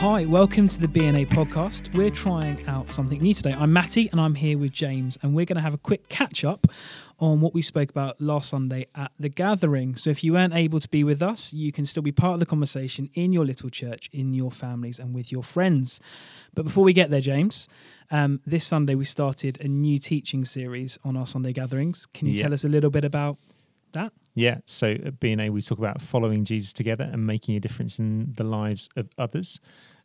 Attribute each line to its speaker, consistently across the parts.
Speaker 1: Hi, welcome to the BNA podcast. We're trying out something new today. I'm Matty and I'm here with James, and we're going to have a quick catch up on what we spoke about last Sunday at the gathering. So if you weren't able to be with us, you can still be part of the conversation in your little church, in your families, and with your friends. But before we get there, James, um, this Sunday we started a new teaching series on our Sunday gatherings. Can you
Speaker 2: Yeah.
Speaker 1: tell us a little bit about that?
Speaker 2: Yeah, so at BNA, we talk about following Jesus together and making a difference in the lives of others.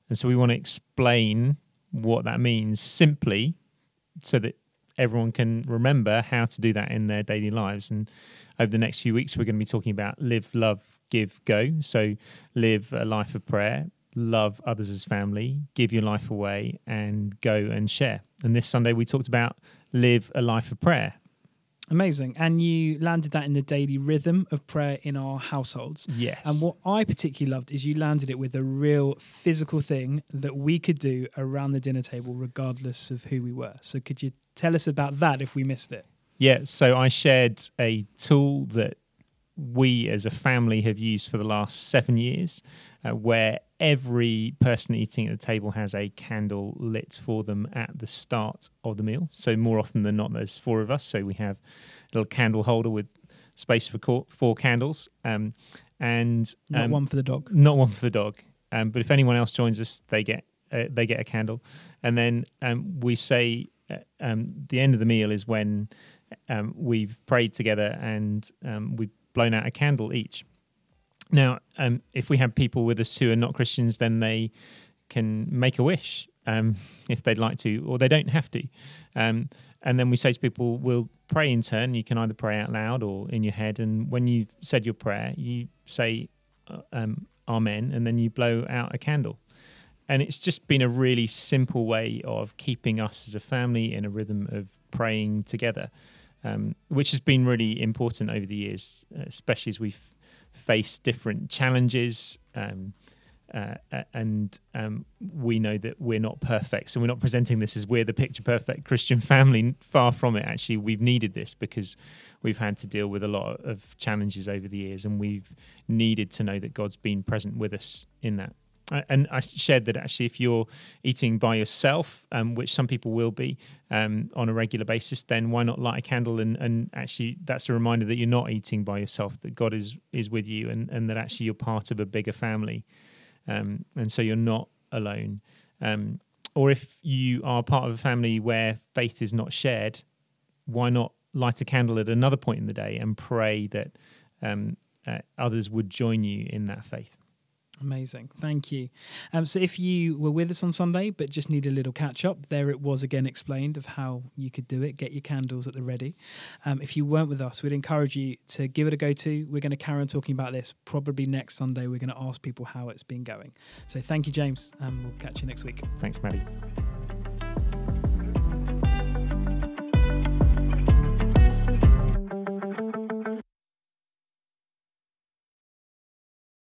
Speaker 2: And so we want to explain what that means simply so that everyone can remember how to do that in their daily lives. And over the next few weeks, we're going to be talking about live, love, give, go. So live a life of prayer, love others as family, give your life away, and go and share. And this Sunday, we talked about live a life of prayer.
Speaker 1: Amazing. And you landed that in the daily rhythm of prayer in our households.
Speaker 2: Yes.
Speaker 1: And what I particularly loved is you landed it with a real physical thing that we could do around the dinner table, regardless of who we were. So, could you tell us about that if we missed it?
Speaker 2: Yeah, so I shared a tool that we as a family have used for the last seven years, uh, where every person eating at the table has a candle lit for them at the start of the meal. So, more often than not, there's four of us. So, we have a little candle holder with space for co- four candles. Um, and
Speaker 1: Not
Speaker 2: um,
Speaker 1: one for the dog.
Speaker 2: not one for the dog. Um, but if anyone else joins us, they get uh, they get a candle, and then um, we say uh, um, the end of the meal is when um, we've prayed together and um, we've blown out a candle each. Now, um, if we have people with us who are not Christians, then they can make a wish um, if they'd like to, or they don't have to. Um, and then we say to people, we'll pray in turn. You can either pray out loud or in your head. And when you've said your prayer, you say uh, um, Amen, and then you blow out a candle. And it's just been a really simple way of keeping us as a family in a rhythm of praying together, um, which has been really important over the years, uh, especially as we've faced different challenges. Um, uh, and um, we know that we're not perfect. So we're not presenting this as we're the picture perfect Christian family. Far from it. Actually, we've needed this because we've had to deal with a lot of challenges over the years, and we've needed to know that God's been present with us in that. Uh, And I shared that actually, if you're eating by yourself, um, which some people will be um, on a regular basis, then why not light a candle? And, and actually, that's a reminder that you're not eating by yourself, that God is is with you, and, and that actually you're part of a bigger family um, and so you're not alone. Um, or if you are part of a family where faith is not shared, why not light a candle at another point in the day and pray that um, uh, others would join you in that faith?
Speaker 1: Amazing. Thank you. Um, so, if you were with us on Sunday but just need a little catch up, there it was again explained of how you could do it. Get your candles at the ready. Um, if you weren't with us, we'd encourage you to give it a go to. We're going to carry on talking about this probably next Sunday. We're going to ask people how it's been going. So, thank you, James, and we'll catch you next week.
Speaker 2: Thanks, Maddie.